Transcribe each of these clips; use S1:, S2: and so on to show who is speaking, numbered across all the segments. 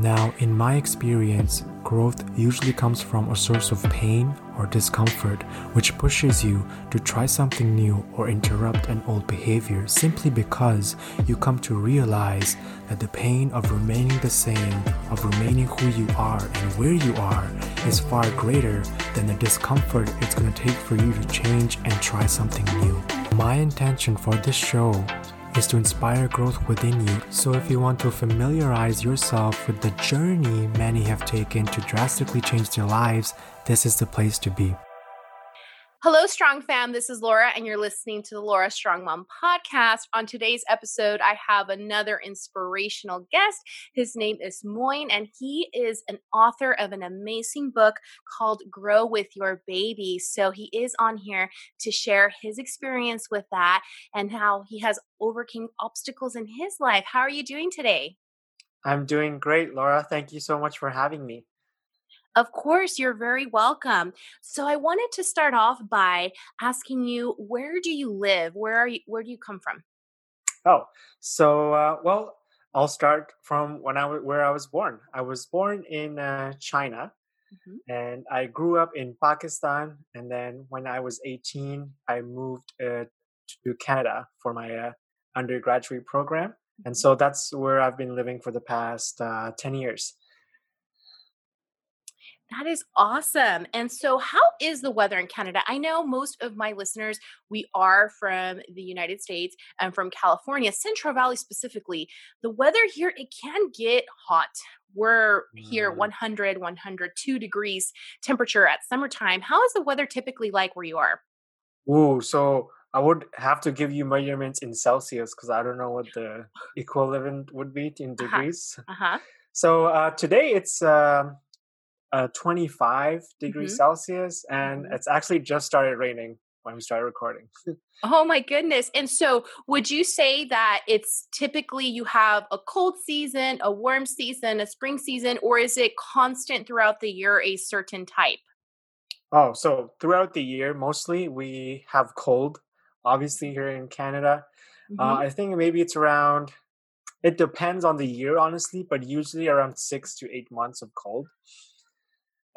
S1: Now, in my experience, growth usually comes from a source of pain or discomfort, which pushes you to try something new or interrupt an old behavior simply because you come to realize that the pain of remaining the same, of remaining who you are and where you are, is far greater than the discomfort it's going to take for you to change and try something new. My intention for this show is to inspire growth within you. So, if you want to familiarize yourself with the journey many have taken to drastically change their lives, this is the place to be.
S2: Hello, Strong Fam. This is Laura, and you're listening to the Laura Strong Mom podcast. On today's episode, I have another inspirational guest. His name is Moin, and he is an author of an amazing book called Grow with Your Baby. So he is on here to share his experience with that and how he has overcame obstacles in his life. How are you doing today?
S1: I'm doing great, Laura. Thank you so much for having me.
S2: Of course, you're very welcome. So I wanted to start off by asking you, where do you live? Where are you? Where do you come from?
S1: Oh, so uh, well, I'll start from when I w- where I was born. I was born in uh, China, mm-hmm. and I grew up in Pakistan. And then when I was 18, I moved uh, to Canada for my uh, undergraduate program, and mm-hmm. so that's where I've been living for the past uh, 10 years.
S2: That is awesome. And so, how is the weather in Canada? I know most of my listeners, we are from the United States and from California, Central Valley specifically. The weather here, it can get hot. We're here mm. 100, 102 degrees temperature at summertime. How is the weather typically like where you are?
S1: Oh, so I would have to give you measurements in Celsius because I don't know what the equivalent would be in uh-huh. degrees. Uh-huh. uh-huh. So uh, today it's. Uh, uh, 25 degrees mm-hmm. Celsius, and mm-hmm. it's actually just started raining when we started recording.
S2: oh my goodness. And so, would you say that it's typically you have a cold season, a warm season, a spring season, or is it constant throughout the year, a certain type?
S1: Oh, so throughout the year, mostly we have cold, obviously, here in Canada. Uh, mm-hmm. Uh, I think maybe it's around, it depends on the year, honestly, but usually around six to eight months of cold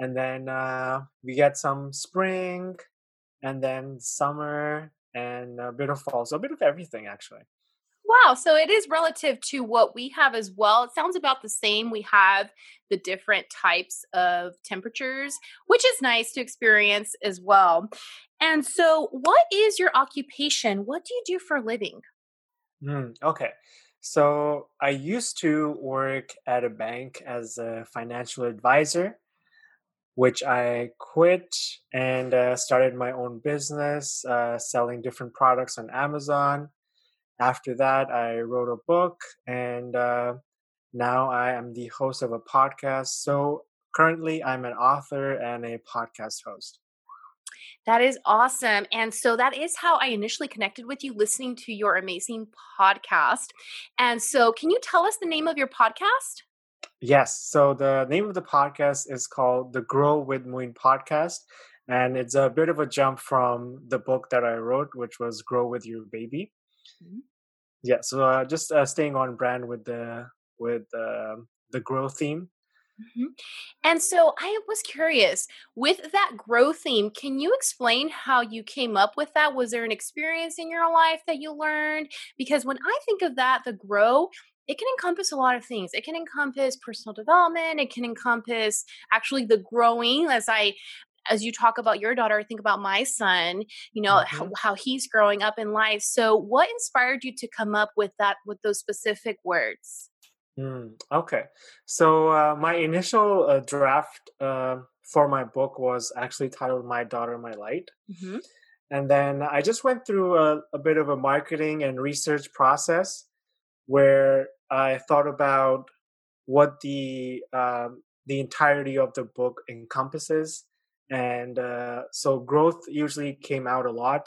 S1: and then uh, we get some spring and then summer and a bit of fall so a bit of everything actually.
S2: Wow so it is relative to what we have as well. It sounds about the same. We have the different types of temperatures which is nice to experience as well. And so what is your occupation? What do you do for a living?
S1: Mm, okay. So i used to work at a bank as a financial advisor which I quit and uh, started my own business uh, selling different products on Amazon. After that, I wrote a book and uh, now I am the host of a podcast. So currently, I'm an author and a podcast host.
S2: That is awesome. And so that is how I initially connected with you, listening to your amazing podcast. And so, can you tell us the name of your podcast?
S1: Yes. So the name of the podcast is called the Grow with Moin podcast. And it's a bit of a jump from the book that I wrote, which was Grow with Your Baby. Mm-hmm. Yeah. So uh, just uh, staying on brand with the with uh, the grow theme.
S2: Mm-hmm. And so I was curious with that grow theme, can you explain how you came up with that? Was there an experience in your life that you learned? Because when I think of that, the grow, it can encompass a lot of things. It can encompass personal development. It can encompass actually the growing as I as you talk about your daughter, I think about my son, you know, mm-hmm. how, how, he's growing up in life. So what inspired you to come up with that, with those specific words?
S1: Mm, okay. So uh, my initial uh, draft uh, for my book was actually titled My Daughter, My Light. Mm-hmm. And then I just went through a, a bit of a marketing and research process where I thought about what the um, the entirety of the book encompasses, and uh, so growth usually came out a lot,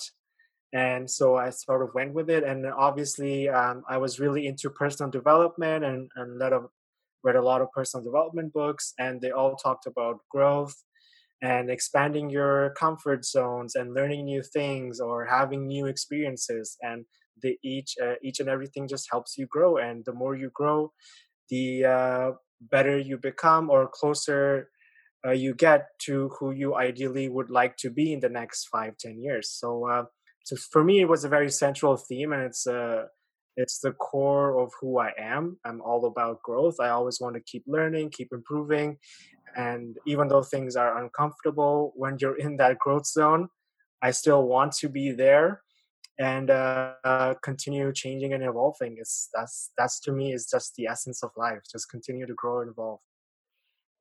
S1: and so I sort of went with it. And obviously, um, I was really into personal development and and read a, read a lot of personal development books, and they all talked about growth and expanding your comfort zones and learning new things or having new experiences and the each uh, each and everything just helps you grow and the more you grow the uh, better you become or closer uh, you get to who you ideally would like to be in the next five ten years. So uh, so for me it was a very central theme and it's uh it's the core of who i am. I'm all about growth. I always want to keep learning keep improving and even though things are uncomfortable when you're in that growth zone i still want to be there and uh, continue changing and evolving it's that's that's to me is just the essence of life just continue to grow and evolve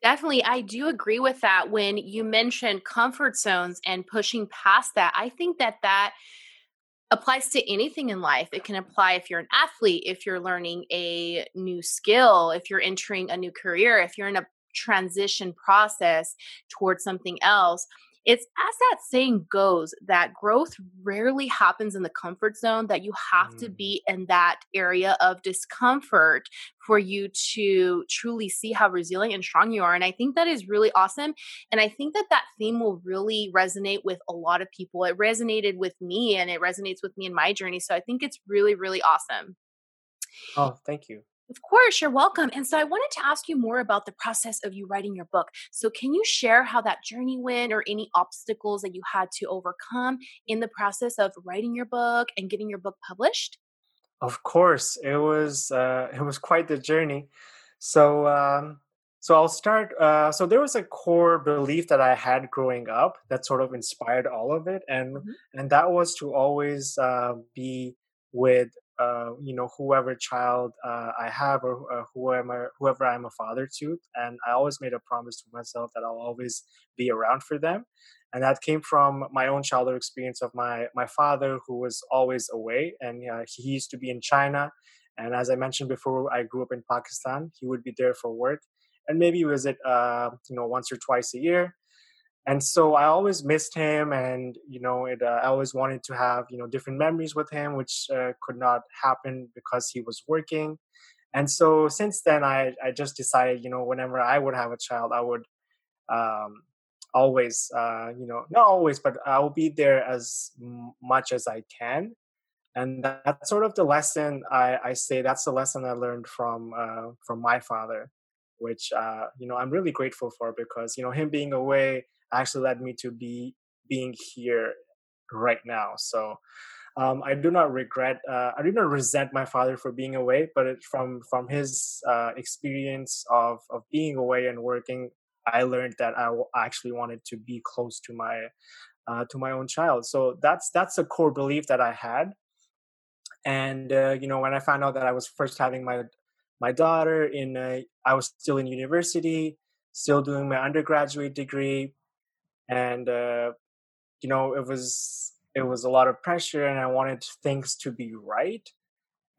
S2: Definitely. I do agree with that. When you mentioned comfort zones and pushing past that, I think that that applies to anything in life. It can apply if you're an athlete, if you're learning a new skill, if you're entering a new career, if you're in a transition process towards something else. It's as that saying goes that growth rarely happens in the comfort zone, that you have mm. to be in that area of discomfort for you to truly see how resilient and strong you are. And I think that is really awesome. And I think that that theme will really resonate with a lot of people. It resonated with me and it resonates with me in my journey. So I think it's really, really awesome.
S1: Oh, thank you.
S2: Of course, you're welcome. And so I wanted to ask you more about the process of you writing your book. So, can you share how that journey went or any obstacles that you had to overcome in the process of writing your book and getting your book published?
S1: Of course, it was uh, it was quite the journey. So, um, so I'll start. Uh, so there was a core belief that I had growing up that sort of inspired all of it, and mm-hmm. and that was to always uh, be with uh, you know whoever child uh, I have or uh, whoever whoever I'm a father to, and I always made a promise to myself that I'll always be around for them, and that came from my own childhood experience of my my father who was always away, and uh, he used to be in China, and as I mentioned before, I grew up in Pakistan. He would be there for work, and maybe visit uh, you know once or twice a year and so I always missed him, and you know, it, uh, I always wanted to have you know different memories with him, which uh, could not happen because he was working. And so since then, I I just decided, you know, whenever I would have a child, I would um, always, uh, you know, not always, but I will be there as much as I can. And that's sort of the lesson I, I say. That's the lesson I learned from uh, from my father, which uh, you know I'm really grateful for because you know him being away actually led me to be being here right now. So um, I do not regret. Uh, I do not resent my father for being away, but it, from from his uh, experience of of being away and working, I learned that I actually wanted to be close to my uh, to my own child. So that's that's a core belief that I had. And uh, you know, when I found out that I was first having my my daughter in, I was still in university, still doing my undergraduate degree, and uh, you know it was it was a lot of pressure and i wanted things to be right.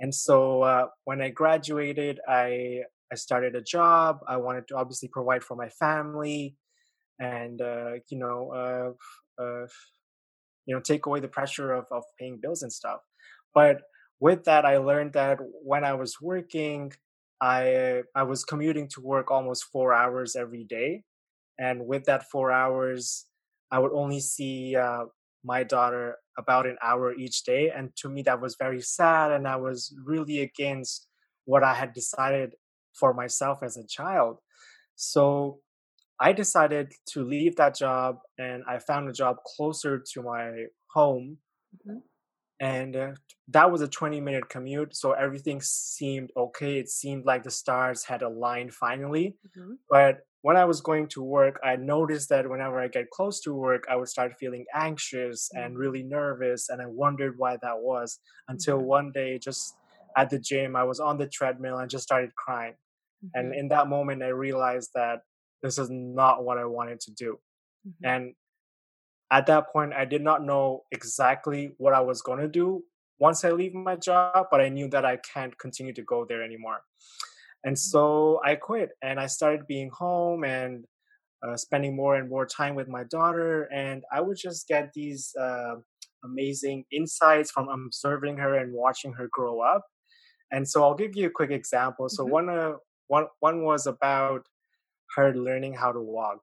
S1: And so uh, when i graduated i i started a job i wanted to obviously provide for my family and uh, you know uh, uh, you know take away the pressure of, of paying bills and stuff. But with that i learned that when i was working i i was commuting to work almost four hours every day and with that four hours i would only see uh, my daughter about an hour each day and to me that was very sad and i was really against what i had decided for myself as a child so i decided to leave that job and i found a job closer to my home mm-hmm. And uh, that was a 20 minute commute so everything seemed okay it seemed like the stars had aligned finally mm-hmm. but when I was going to work, I noticed that whenever I get close to work, I would start feeling anxious and mm. really nervous. And I wondered why that was until mm-hmm. one day, just at the gym, I was on the treadmill and just started crying. Mm-hmm. And in that moment, I realized that this is not what I wanted to do. Mm-hmm. And at that point, I did not know exactly what I was going to do once I leave my job, but I knew that I can't continue to go there anymore. And so I quit and I started being home and uh, spending more and more time with my daughter. And I would just get these uh, amazing insights from observing her and watching her grow up. And so I'll give you a quick example. So mm-hmm. one, uh, one, one was about her learning how to walk.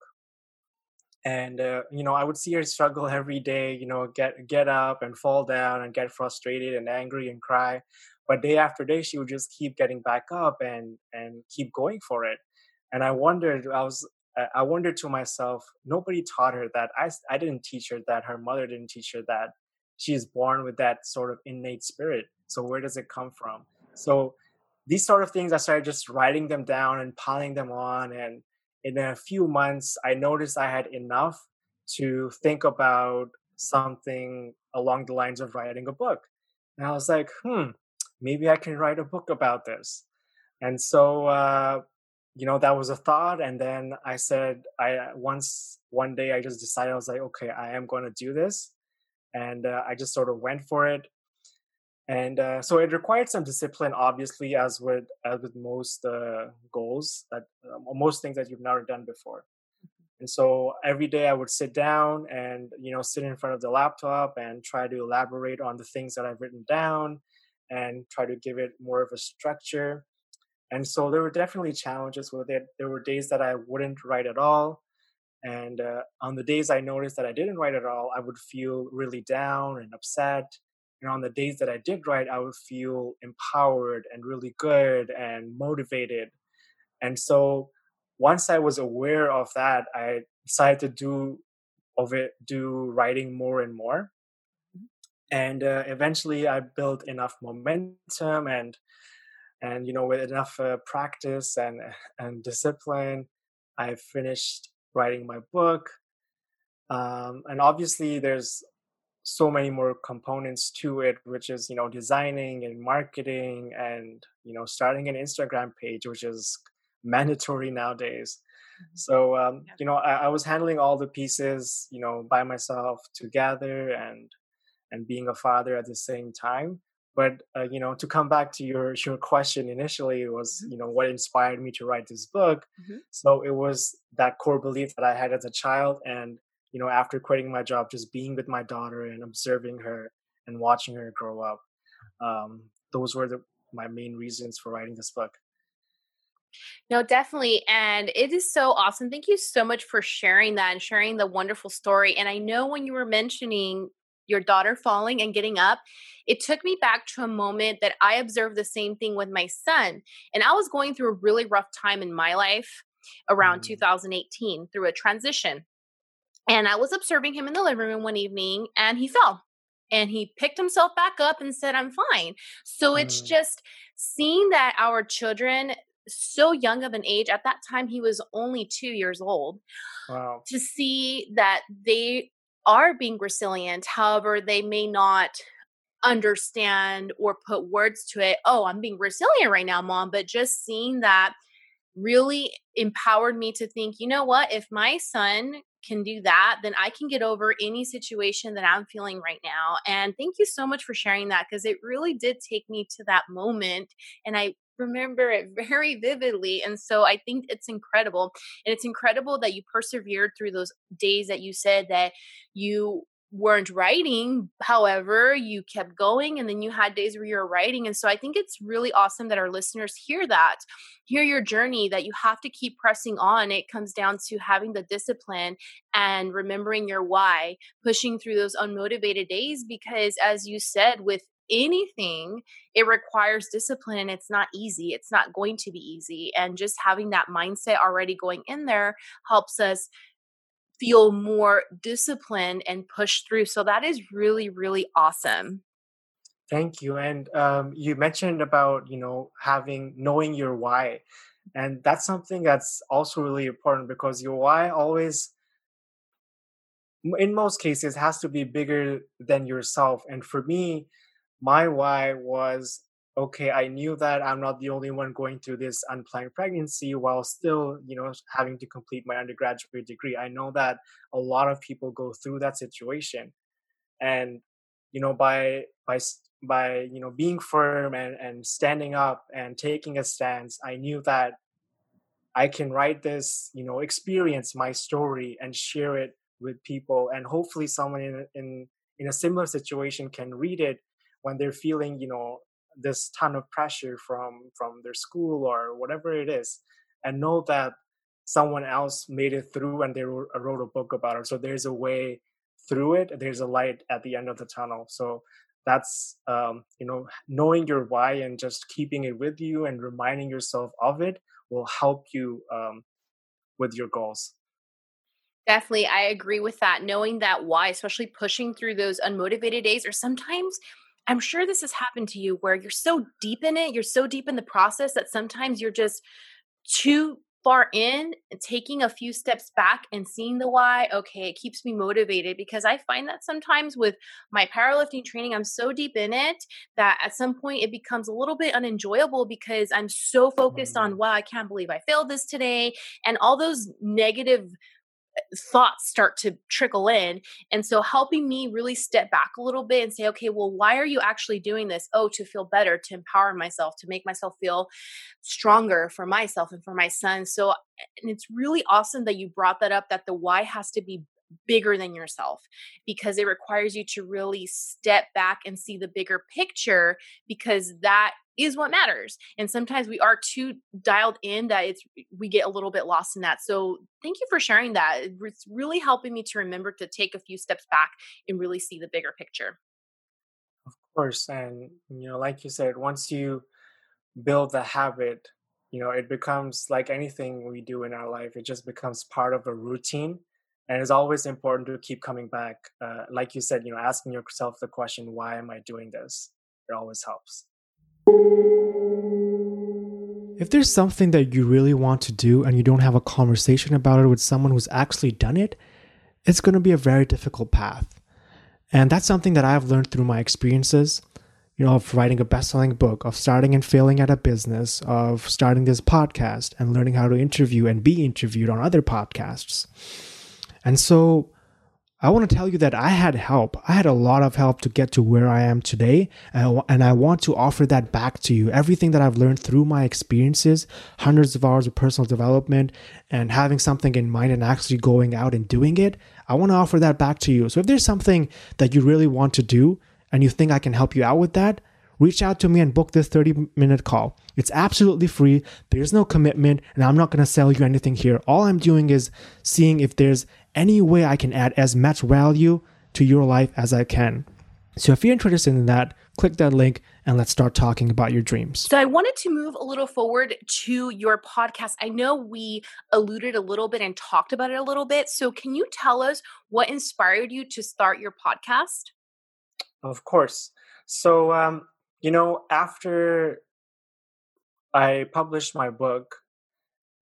S1: And uh, you know, I would see her struggle every day. You know, get get up and fall down and get frustrated and angry and cry. But day after day she would just keep getting back up and and keep going for it. And i wondered i was i wondered to myself nobody taught her that. I i didn't teach her that. Her mother didn't teach her that. She is born with that sort of innate spirit. So where does it come from? So these sort of things i started just writing them down and piling them on and in a few months i noticed i had enough to think about something along the lines of writing a book. And i was like hmm maybe i can write a book about this. And so uh, you know that was a thought and then i said i uh, once one day i just decided i was like okay i am going to do this. And uh, i just sort of went for it and uh, so it required some discipline obviously as with as with most uh, goals that uh, most things that you've never done before and so every day i would sit down and you know sit in front of the laptop and try to elaborate on the things that i've written down and try to give it more of a structure and so there were definitely challenges with it. There were days that I wouldn't write at all. And uh, on the days I noticed that I didn't write at all, I would feel really down and upset. And on the days that I did write, I would feel empowered and really good and motivated. And so once I was aware of that, I decided to do of it, do writing more and more. Mm-hmm. And uh, eventually I built enough momentum and and you know with enough uh, practice and and discipline i finished writing my book um, and obviously there's so many more components to it which is you know designing and marketing and you know starting an instagram page which is mandatory nowadays mm-hmm. so um, you know I, I was handling all the pieces you know by myself together and and being a father at the same time but uh, you know to come back to your your question initially was mm-hmm. you know what inspired me to write this book mm-hmm. so it was that core belief that i had as a child and you know after quitting my job just being with my daughter and observing her and watching her grow up um, those were the, my main reasons for writing this book
S2: no, definitely. And it is so awesome. Thank you so much for sharing that and sharing the wonderful story. And I know when you were mentioning your daughter falling and getting up, it took me back to a moment that I observed the same thing with my son. And I was going through a really rough time in my life around mm. 2018 through a transition. And I was observing him in the living room one evening and he fell and he picked himself back up and said, I'm fine. So mm. it's just seeing that our children, so young of an age, at that time he was only two years old, wow. to see that they are being resilient. However, they may not understand or put words to it. Oh, I'm being resilient right now, mom. But just seeing that really empowered me to think, you know what? If my son can do that, then I can get over any situation that I'm feeling right now. And thank you so much for sharing that because it really did take me to that moment. And I remember it very vividly. And so I think it's incredible. And it's incredible that you persevered through those days that you said that you weren't writing however you kept going and then you had days where you were writing and so i think it's really awesome that our listeners hear that hear your journey that you have to keep pressing on it comes down to having the discipline and remembering your why pushing through those unmotivated days because as you said with anything, it requires discipline and it's not easy. It's not going to be easy. And just having that mindset already going in there helps us feel more disciplined and push through. So that is really, really awesome.
S1: Thank you. And um, you mentioned about, you know, having knowing your why. And that's something that's also really important because your why always in most cases has to be bigger than yourself and for me my why was okay i knew that i'm not the only one going through this unplanned pregnancy while still you know having to complete my undergraduate degree. I know that a lot of people go through that situation. And you know by by by you know being firm and and standing up and taking a stance i knew that i can write this you know experience my story and share it with people. And hopefully someone in in in a similar situation can read it when they're feeling you know this ton of pressure from from their school or whatever it is and know that someone else made it through and they wrote, wrote a book about it so there's a way through it there's a light at the end of the tunnel so that's um, you know knowing your why and just keeping it with you and reminding yourself of it will help you um, with your goals.
S2: Definitely, I agree with that. Knowing that why, especially pushing through those unmotivated days, or sometimes I'm sure this has happened to you where you're so deep in it, you're so deep in the process that sometimes you're just too far in taking a few steps back and seeing the why okay it keeps me motivated because i find that sometimes with my powerlifting training i'm so deep in it that at some point it becomes a little bit unenjoyable because i'm so focused on mm. wow i can't believe i failed this today and all those negative thoughts start to trickle in. And so helping me really step back a little bit and say, okay, well, why are you actually doing this? Oh, to feel better, to empower myself, to make myself feel stronger for myself and for my son. So, and it's really awesome that you brought that up that the why has to be bigger than yourself because it requires you to really step back and see the bigger picture because that is what matters and sometimes we are too dialed in that it's we get a little bit lost in that so thank you for sharing that it's really helping me to remember to take a few steps back and really see the bigger picture.
S1: Of course and you know like you said once you build the habit you know it becomes like anything we do in our life it just becomes part of a routine and it's always important to keep coming back uh, like you said you know asking yourself the question why am i doing this? It always helps.
S3: If there's something that you really want to do and you don't have a conversation about it with someone who's actually done it it's going to be a very difficult path. And that's something that i've learned through my experiences you know of writing a best-selling book of starting and failing at a business of starting this podcast and learning how to interview and be interviewed on other podcasts and so I want to tell you that I had help. I had a lot of help to get to where I am today. And I want to offer that back to you. Everything that I've learned through my experiences, hundreds of hours of personal development, and having something in mind and actually going out and doing it, I want to offer that back to you. So if there's something that you really want to do and you think I can help you out with that, reach out to me and book this 30 minute call. It's absolutely free. There's no commitment, and I'm not going to sell you anything here. All I'm doing is seeing if there's any way I can add as much value to your life as I can. So if you're interested in that, click that link and let's start talking about your dreams.
S2: So I wanted to move a little forward to your podcast. I know we alluded a little bit and talked about it a little bit. So can you tell us what inspired you to start your podcast?
S1: Of course. So um, you know, after I published my book,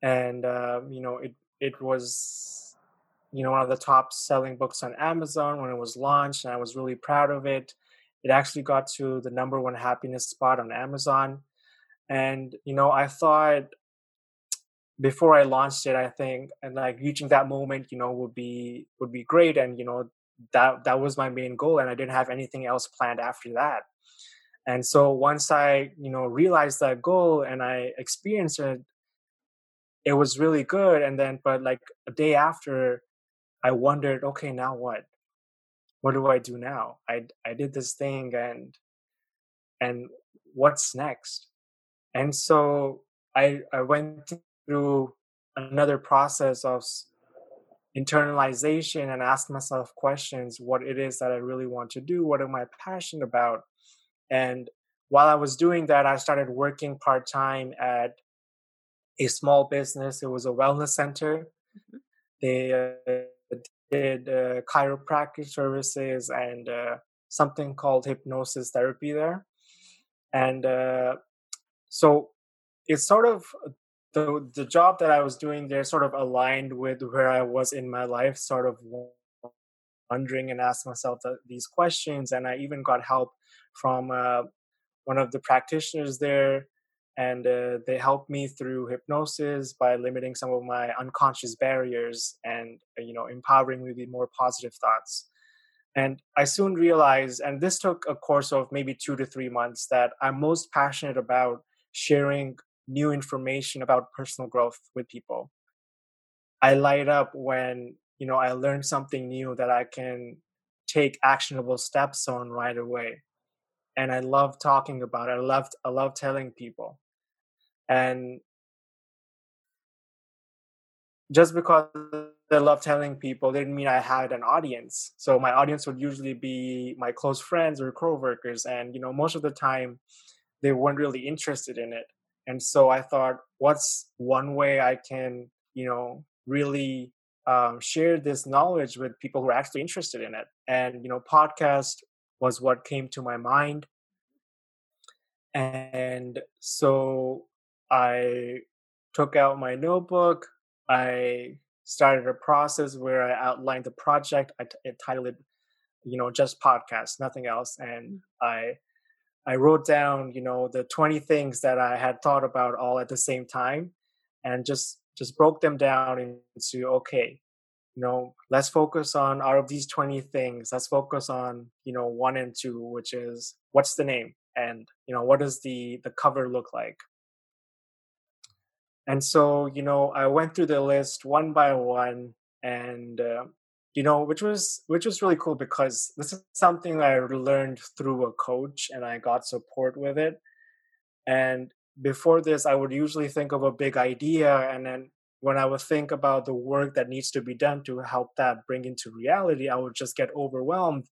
S1: and uh, you know, it it was you know one of the top selling books on Amazon when it was launched, and I was really proud of it. It actually got to the number one happiness spot on Amazon, and you know, I thought before I launched it, I think, and like reaching that moment, you know, would be would be great, and you know, that that was my main goal, and I didn't have anything else planned after that and so once i you know realized that goal and i experienced it it was really good and then but like a day after i wondered okay now what what do i do now i i did this thing and and what's next and so i i went through another process of internalization and ask myself questions what it is that i really want to do what am i passionate about and while I was doing that, I started working part time at a small business. It was a wellness center. Mm-hmm. They uh, did uh, chiropractic services and uh, something called hypnosis therapy there. And uh, so it's sort of the the job that I was doing there sort of aligned with where I was in my life, sort of wondering and asking myself the, these questions. And I even got help from uh, one of the practitioners there and uh, they helped me through hypnosis by limiting some of my unconscious barriers and uh, you know empowering me with more positive thoughts. And i soon realized and this took a course of maybe two to three months that i'm most passionate about sharing new information about personal growth with people. I light up when you know i learn something new that i can take actionable steps on right away. And I love talking about it. I love I love telling people, and just because I love telling people didn't mean I had an audience. So my audience would usually be my close friends or coworkers, and you know most of the time they weren't really interested in it. And so I thought, what's one way I can, you know, really um, share this knowledge with people who are actually interested in it? And, you know, podcast was what came to my mind. And so I took out my notebook. I started a process where I outlined the project. I, titled it, you know, just podcast, nothing else. And I I wrote down, you know, the 20 things that I had thought about all at the same time and just just broke them down into okay, you know, let's focus on out of these 20 things, let's focus on, you know, one and two, which is what's the name and, you know, what does the the cover look like? And so, you know, I went through the list one by one and uh, you know which was which was really cool because this is something i learned through a coach and i got support with it. And before this i would usually think of a big idea and then when i would think about the work that needs to be done to help that bring into reality i would just get overwhelmed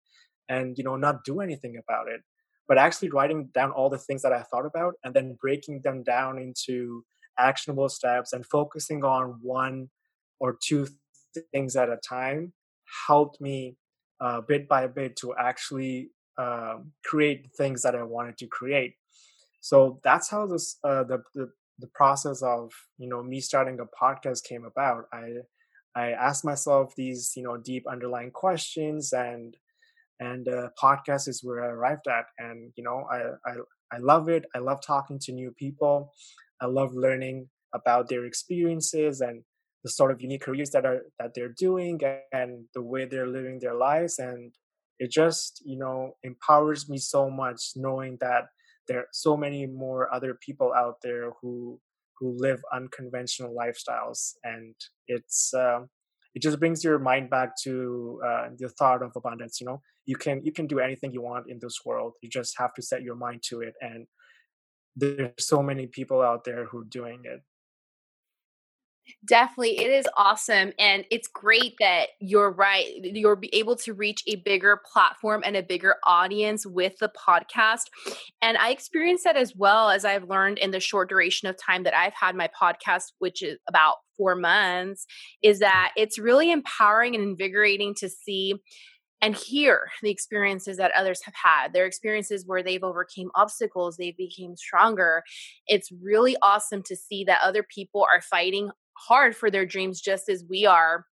S1: and you know not do anything about it. But actually writing down all the things that i thought about and then breaking them down into actionable steps and focusing on one or two things at a time helped me uh, bit by bit to actually um, create things that I wanted to create. So that's how this uh, the, the the process of you know me starting a podcast came about. I I asked myself these you know deep underlying questions and and uh, podcast is where I arrived at. And you know I, I I love it. I love talking to new people. I love learning about their experiences and the sort of unique careers that are that they're doing and the way they're living their lives and it just you know empowers me so much knowing that there are so many more other people out there who who live unconventional lifestyles and it's uh, it just brings your mind back to uh, the thought of abundance you know? You can you can do anything you want in this world you just have to set your mind to it and there's so many people out there who are doing it
S2: Definitely. It is awesome. And it's great that you're right. You're able to reach a bigger platform and a bigger audience with the podcast. And I experienced that as well as I've learned in the short duration of time that I've had my podcast, which is about four months, is that it's really empowering and invigorating to see and hear the experiences that others have had their experiences where they've overcame obstacles they've became stronger it's really awesome to see that other people are fighting hard for their dreams just as we are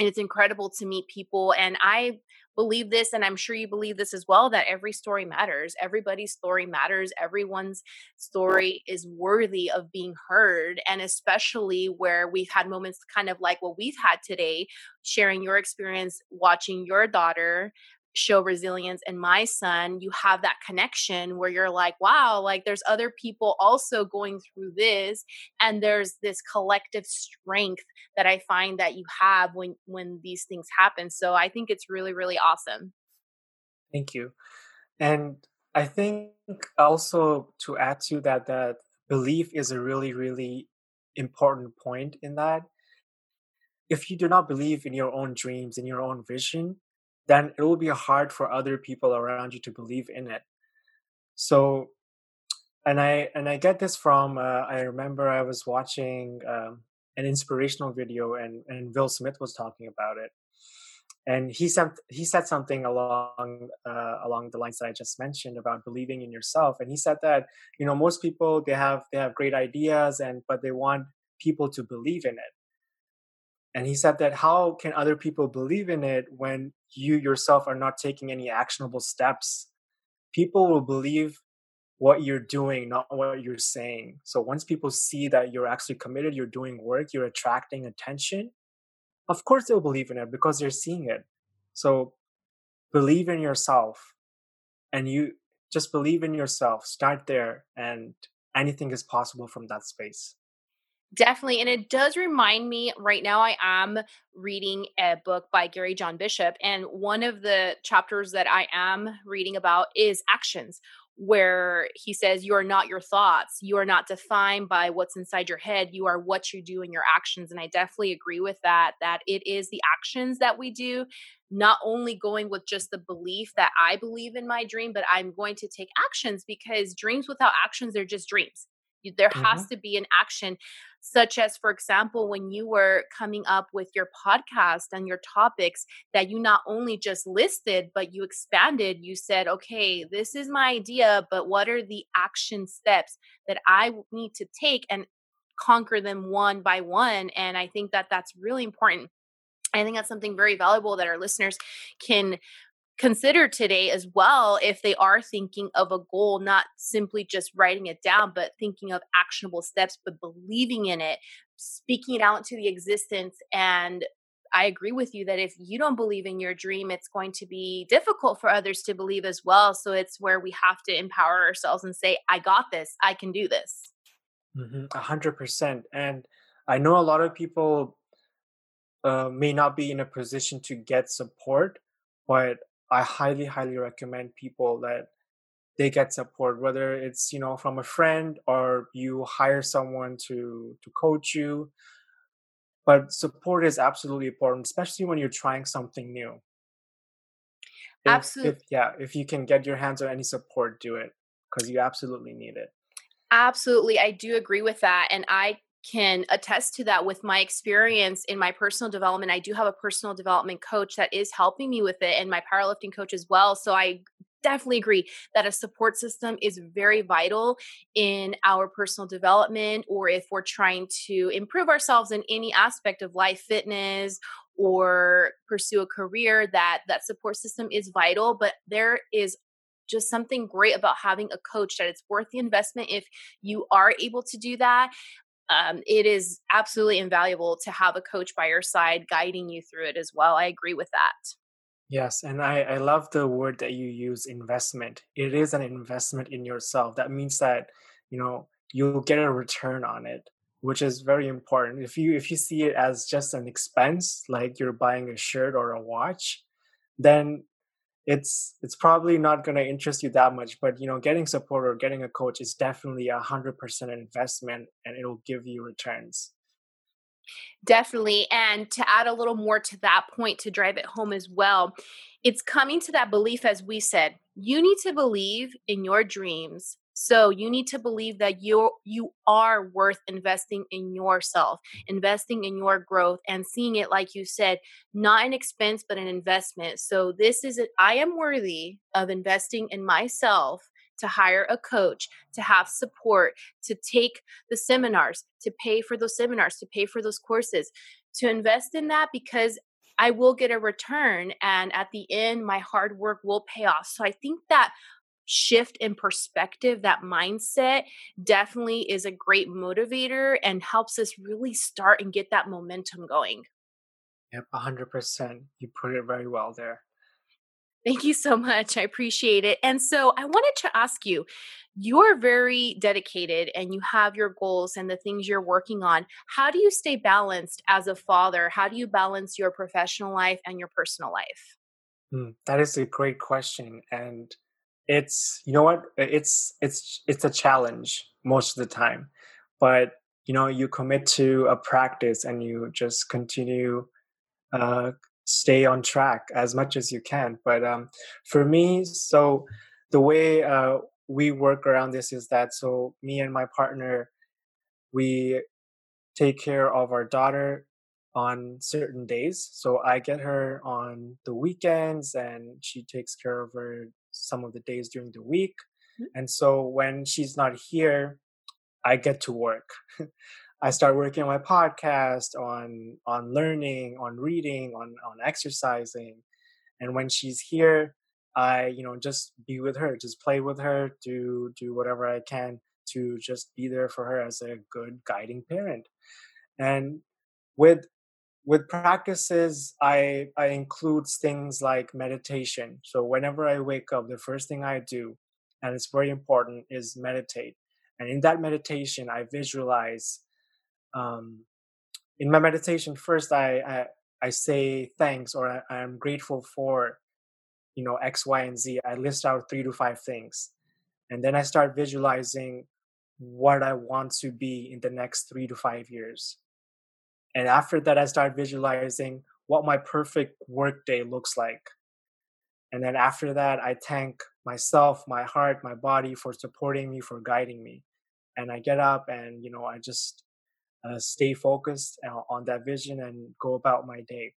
S2: and it's incredible to meet people and i believe this and i'm sure you believe this as well that every story matters. Everybody's story matters. Everyone's story is worthy of being heard and especially where we've had moments kind of like what we've had today sharing your experience watching your daughter show resilience and my son you have that connection where you're like wow like there's other people also going through this and there's this collective strength that i find that you have when when these things happen so i think it's really really awesome.
S1: Thank you and i think also to add to that that belief is a really really important point in that. If you do not believe in your own dreams in your own vision then it will be hard for other people around you to believe in it. So and i and i get this from uh, i remember i was watching um, an inspirational video and and will smith was talking about it. And he said he said something along uh, along the lines that i just mentioned about believing in yourself. And he said that you know most people they have they have great ideas and but they want people to believe in it. And he said that how can other people believe in it when you yourself are not taking any actionable steps? People will believe what you're doing, not what you're saying. So once people see that you're actually committed, you're doing work, you're attracting attention, of course they'll believe in it because they're seeing it. So believe in yourself and you just believe in yourself. Start there and anything is possible from that space.
S2: Definitely. And it does remind me right now, I am reading a book by Gary John Bishop. And one of the chapters that I am reading about is actions, where he says, You are not your thoughts. You are not defined by what's inside your head. You are what you do in your actions. And I definitely agree with that, that it is the actions that we do, not only going with just the belief that I believe in my dream, but I'm going to take actions because dreams without actions, they're just dreams there mm-hmm. has to be an action such as for example when you were coming up with your podcast and your topics that you not only just listed but you expanded you said okay this is my idea but what are the action steps that i need to take and conquer them one by one? And i think that that's really important. I think that's something very valuable that our listeners can consider today as well if they are thinking of a goal not simply just writing it down but thinking of actionable steps but believing in it speaking it out into the existence and I agree with you that if you don't believe in your dream, it's going to be difficult for others to believe as well. So it's where we have to empower ourselves and say, I got this, I can do this.
S1: Mm-hmm, a hundred percent. And I know a lot of people uh, may not be in a position to get support, but I highly, highly recommend people that they get support, whether it's you know from a friend or you hire someone to to coach you. But support is absolutely important, especially when you're trying something new. If, absolutely. If, yeah, if you can get your hands on any support, do it because you absolutely need it.
S2: Absolutely, I do agree with that, and I can attest to that with my experience in my personal development. I do have a personal development coach that is helping me with it and my powerlifting coach as well. So I definitely agree that a support system is very vital in our personal development or if we're trying to improve ourselves in any aspect of life fitness or pursue a career that that support system is vital but there is just something great about having a coach that it's worth the investment if you are able to do that um, it is absolutely invaluable to have a coach by your side guiding you through it as well. I agree with that.
S1: Yes, and I, I love the word that you use investment. It is an investment in yourself. That means that, you know, you'll get a return on it, which is very important. If you if you see it as just an expense, like you're buying a shirt or a watch, then it's it's probably not going to interest you that much but you know getting support or getting a coach is definitely a hundred percent investment and it'll give you returns.
S2: Definitely and to add a little more to that point to drive it home as well it's coming to that belief as we said you need to believe in your dreams so you need to believe that you you are worth investing in yourself, investing in your growth and seeing it like you said, not an expense but an investment. So this is I am worthy of investing in myself to hire a coach, to have support, to take the seminars, to pay for those seminars, to pay for those courses, to invest in that because I will get a return. And at the end, my hard work will pay off. So I think that shift in perspective, that mindset definitely is a great motivator and helps us really start and get that momentum going.
S1: Yep, 100%. You put it very well there.
S2: Thank you so much. I appreciate it. And so I wanted to ask you you're very dedicated and you have your goals and the things you're working on. How do you stay balanced as a father? How do you balance your professional life and your personal life?
S1: Mm, that is a great question. And it's you know what? It's it's it's a challenge most of the time. But you know you commit to a practice and you just continue uh stay on track as much as you can. But um for me so the way uh we work around this is that so me and my partner we take care of our daughter on certain days. So i get her on the weekends and she takes care of her some of the days during the week. Mm-hmm. And so when she's not here, I get to work. I start working on my podcast, on on learning, on reading, on on exercising. And when she's here, I, you know, just be with her, just play with her, do do whatever I can to just be there for her as a good guiding parent. And with with practices i i include things like meditation. So whenever i wake up the first thing i do and it's very important is meditate. And in that meditation i visualize um, in my meditation first i i, I say thanks or I, i'm grateful for you know x y and z. I list out three to five things. And then i start visualizing what i want to be in the next three to five years and after that, I start visualizing what my perfect workday looks like. And then after that, I thank myself, my heart, my body for supporting me, for guiding me. and I get up and you know I just uh, stay focused uh, on that vision and go about my day.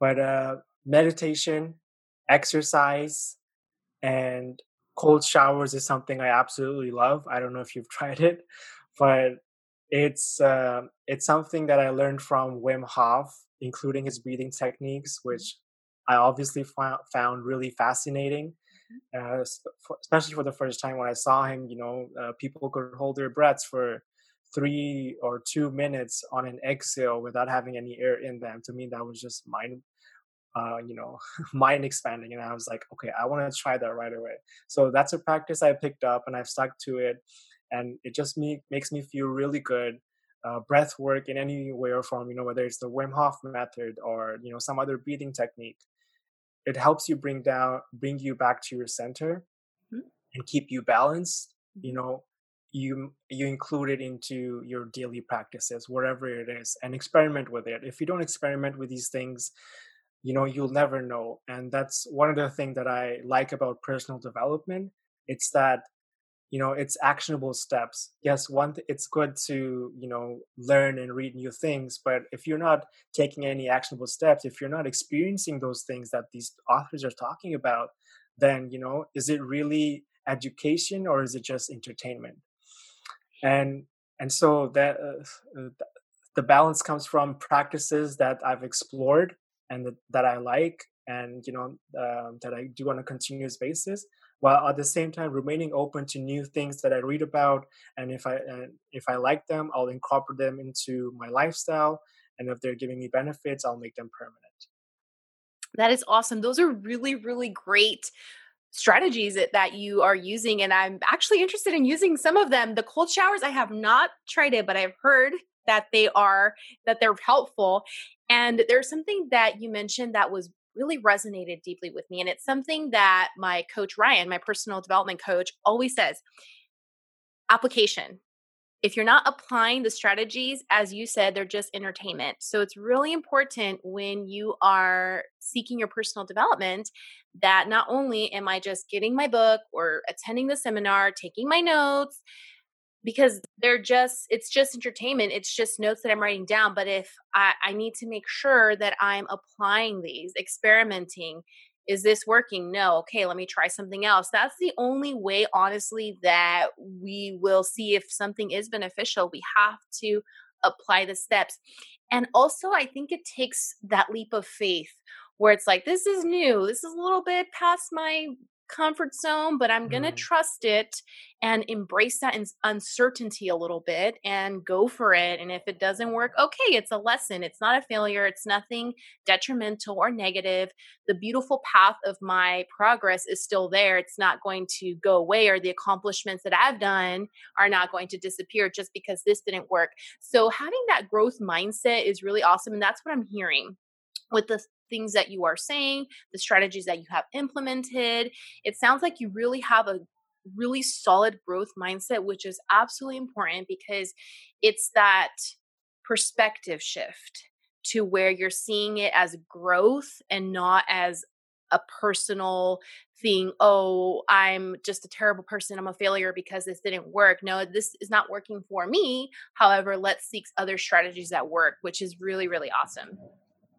S1: But uh, meditation, exercise, and cold showers is something I absolutely love. I don't know if you've tried it, but it's uh, it's something that I learned from Wim Hof, including his breathing techniques, which I obviously found really fascinating. Mm-hmm. Uh, especially for the first time when I saw him, you know, uh, people could hold their breaths for three or two minutes on an exhale without having any air in them. To me, that was just mind, uh, you know, mind expanding. And I was like, okay, I want to try that right away. So that's a practice I picked up and I've stuck to it. And it just me, makes me feel really good. Uh, breath work in any way or form, you know, whether it's the Wim Hof method or, you know, some other breathing technique it helps you bring down bring you back to your center mm-hmm. and keep you balanced you mm-hmm. know you you include it into your daily practices wherever it is and experiment with it if you don't experiment with these things you know you'll never know and that's one of the things that i like about personal development it's that you know it's actionable steps. Yes one th- it's good to you know learn and read new things but if you're not taking any actionable steps if you're not experiencing those things that these authors are talking about then you know is it really education or is it just entertainment? And and so that uh, uh the balance comes from practices that i've explored and that, that i like and you know um, that i do on a continuous basis while at the same time remaining open to new things that I read about. And if I and if I like them, I'll incorporate them into my lifestyle. And if they're giving me benefits, I'll make them permanent.
S2: That is awesome. Those are really, really great strategies that, that you are using and i'm actually interested in using some of them the cold showers i have not tried it but i've heard that they are that they're helpful and there's something that you mentioned that was really resonated deeply with me. And it's something that my coach, Ryan, my personal development coach, always says application. If you're not applying the strategies, as you said, they're just entertainment. So it's really important when you are seeking your personal development that not only am I just getting my book or attending the seminar, taking my notes, because they're just it's just entertainment it's just notes that i'm writing down but if i, I need to make sure that i'm applying these experimenting is this working? No okay let me try something else. That's the only way honestly that we will see if something is beneficial. We have to apply the steps. And also i think it takes that leap of faith where it's like this is new. This is a little bit past my comfort zone, but I'm going to mm. trust it and embrace that uncertainty a little bit and go for it. And if it doesn't work, okay, it's a lesson. It's not a failure. It's nothing detrimental or negative. The beautiful path of my progress is still there. It's not going to go away, or the accomplishments that I've done are not going to disappear just because this didn't work. So, having that growth mindset is really awesome. And that's what I'm hearing with the things that you are saying, the strategies that you have implemented. It sounds like you really have a really solid growth mindset, which is absolutely important because it's that perspective shift to where you're seeing it as growth and not as a personal thing oh i'm just a terrible person i'm a failure because this didn't work. No this is not working for me. However let's seek other strategies that work which is really really awesome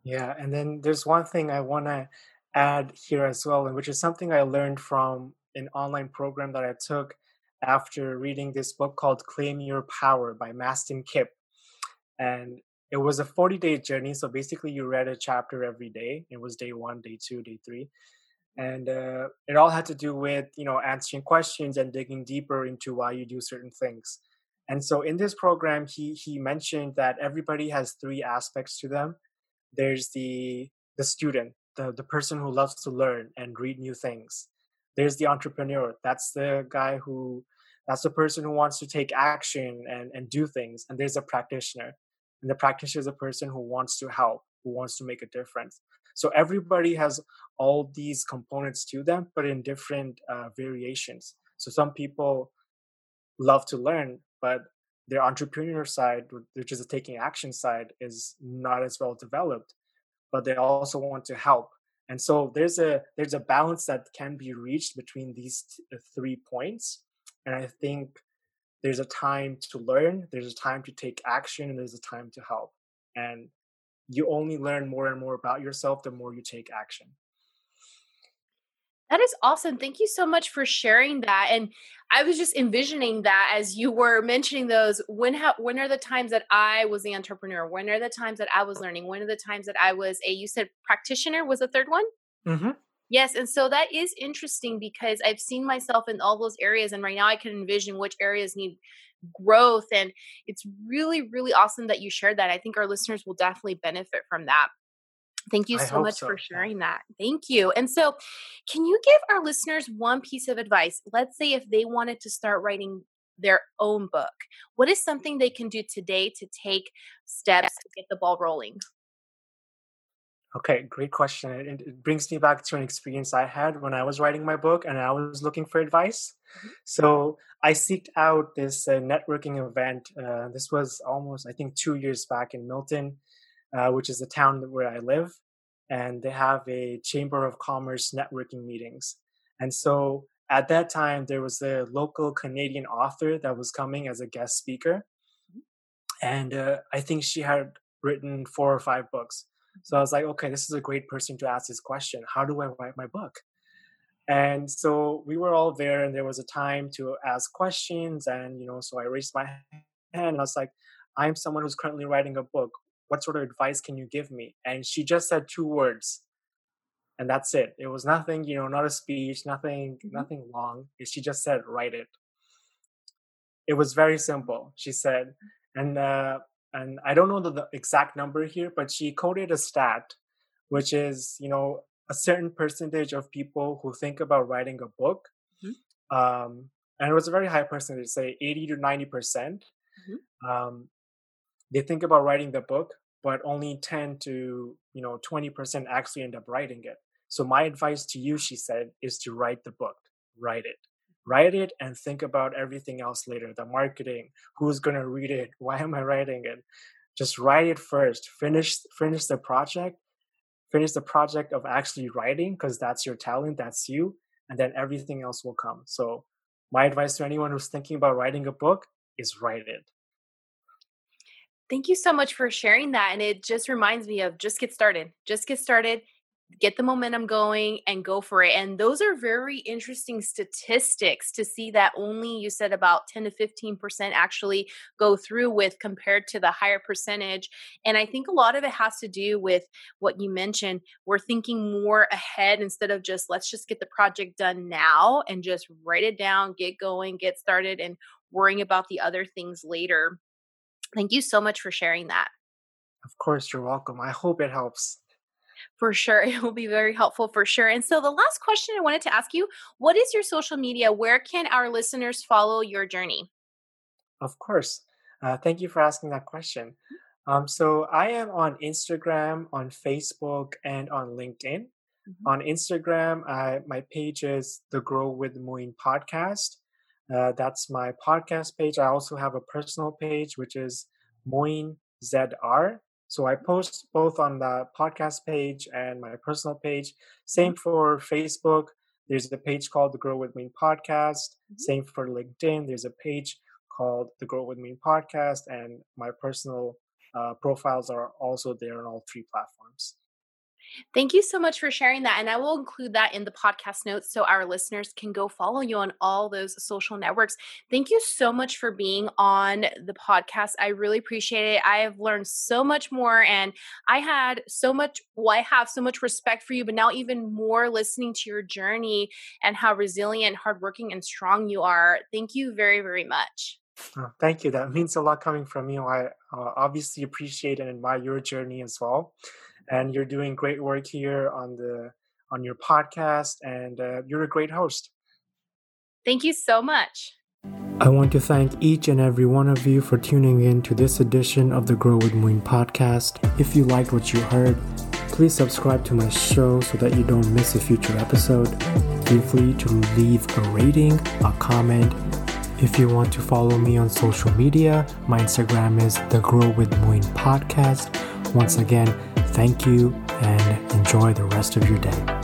S1: yeah, and then there's one thing I want to add here as well, and which is something I learned from an online program that I took after reading this book called Claim Your Power by Mastin Kipp. And it was a 40 day journey. So basically, you read a chapter every day. It was day one, day two, day three. And uh, it all had to do with, you know, answering questions and digging deeper into why you do certain things. And so in this program, he he mentioned that everybody has three aspects to them there's the the student the, the person who loves to learn and read new things. There's the entrepreneur that's the guy who that's the person who wants to take action and, and do things and there's a practitioner and the practitioner is a person who wants to help who wants to make a difference. So everybody has all these components to them but in different uh, variations. So some people love to learn but their entrepreneur side, which is the taking action side, is not as well developed, but they also want to help. And so there's a there's a balance that can be reached between these t- uh, three points, and I think there's a time to learn, there's a time to take action, and there's a time to help. And you only learn more and more about yourself the more you take action.
S2: That is awesome. Thank you so much for sharing that. And I was just envisioning that as you were mentioning those. When how when are the times that I was the entrepreneur? When are the times that I was learning? When are the times that I was a you said practitioner was the third one? Mm-hmm. Yes, and so that is interesting because I've seen myself in all those areas, and right now I can envision which areas need growth. And it's really, really awesome that you shared that. I think our listeners will definitely benefit from that. Thank you so much so. for sharing that. Thank you. And so, can you give our listeners one piece of advice? Let's say if they wanted to start writing their own book, what is something they can do today to take steps to get the ball rolling?
S1: Okay, great question. It, it, brings me back to an experience I had when I was writing my book and I was looking for advice. Mm-hmm. So I seeked out this uh, networking event. Uh, this was almost, I think, two years back in Milton, uh, which is the town where I live. And they have a Chamber of Commerce networking meetings. And so at that time, there was a local Canadian author that was coming as a guest speaker. Mm-hmm. And uh, I think she had written four or five books. So I was like, okay, this is a great person to ask this question. How do I write my book? And so we were all there, and there was a time to ask questions. And, you know, so I raised my hand and I was like, I'm someone who's currently writing a book. What sort of advice can you give me? And she just said two words. And that's it. It was nothing, you know, not a speech, nothing, mm-hmm. nothing long. She just said, write it. It was very simple. She said, and uh, and I don't know the, the exact number here, but she quoted a stat, which is, you know, a certain percentage of people who think about writing a book, mm-hmm. um, and it was a very high percentage, say 80 to 90 percent. Mm-hmm. Um, they think about writing the book, but only 10 to you know 20 percent actually end up writing it. So my advice to you, she said, is to write the book. Write it write it and think about everything else later the marketing who's going to read it why am i writing it just write it first finish finish the project finish the project of actually writing because that's your talent that's you and then everything else will come so my advice to anyone who's thinking about writing a book is write it
S2: Thank you so much for sharing that. And it just reminds me of just get started. Just get started get the momentum going and go for it. And those are very interesting statistics to see that only you said about 10 to 15% actually go through with compared to the higher percentage. And I think a lot of it has to do with what you mentioned. We're thinking more ahead instead of just let's just get the project done now and just write it down, get going, get started, and worrying about the other things later. Thank you so much for sharing that.
S1: Of course, you're welcome. I hope it helps
S2: for sure. It will be very helpful for sure. And so, the last question I wanted to ask you what is your social media? Where can our listeners follow your journey?
S1: Of course. Uh, thank you for asking that question. Um, so, I am on Instagram, on Facebook, and on LinkedIn. Mm-hmm. On Instagram, I, my page is the Grow with Moin podcast. Uh, that's my podcast page. I also have a personal page, which is Moin ZR. So I post both on the podcast page and my personal page. Same for Facebook. There's a page called the Grow with Moin podcast. Mm-hmm. Same for LinkedIn. There's a page called the Grow with Moin podcast, and my personal uh, profiles are also there on all three platforms.
S2: Thank you so much for sharing that. And I will include that in the podcast notes so our listeners can go follow you on all those social networks. Thank you so much for being on the podcast. I really appreciate it. I have learned so much more and I had so much, well, I have so much respect for you, but now even more listening to your journey and how resilient, hardworking, and strong you are. Thank you very, very much.
S1: Oh, thank you. That means a lot coming from you. I uh, obviously appreciate and admire your journey as well and you're doing great work here on the on your podcast and uh, you're a great host
S2: thank you so much
S3: I want to thank each and every one of you for tuning in to this edition of the Grow with Moin podcast. If you liked what you heard, please subscribe to my show so that you don't miss a future episode. Feel free to leave a rating, a comment. If you want to follow me on social media, my Instagram is the Grow with Moin podcast. Once again, Thank you and enjoy the rest of your day.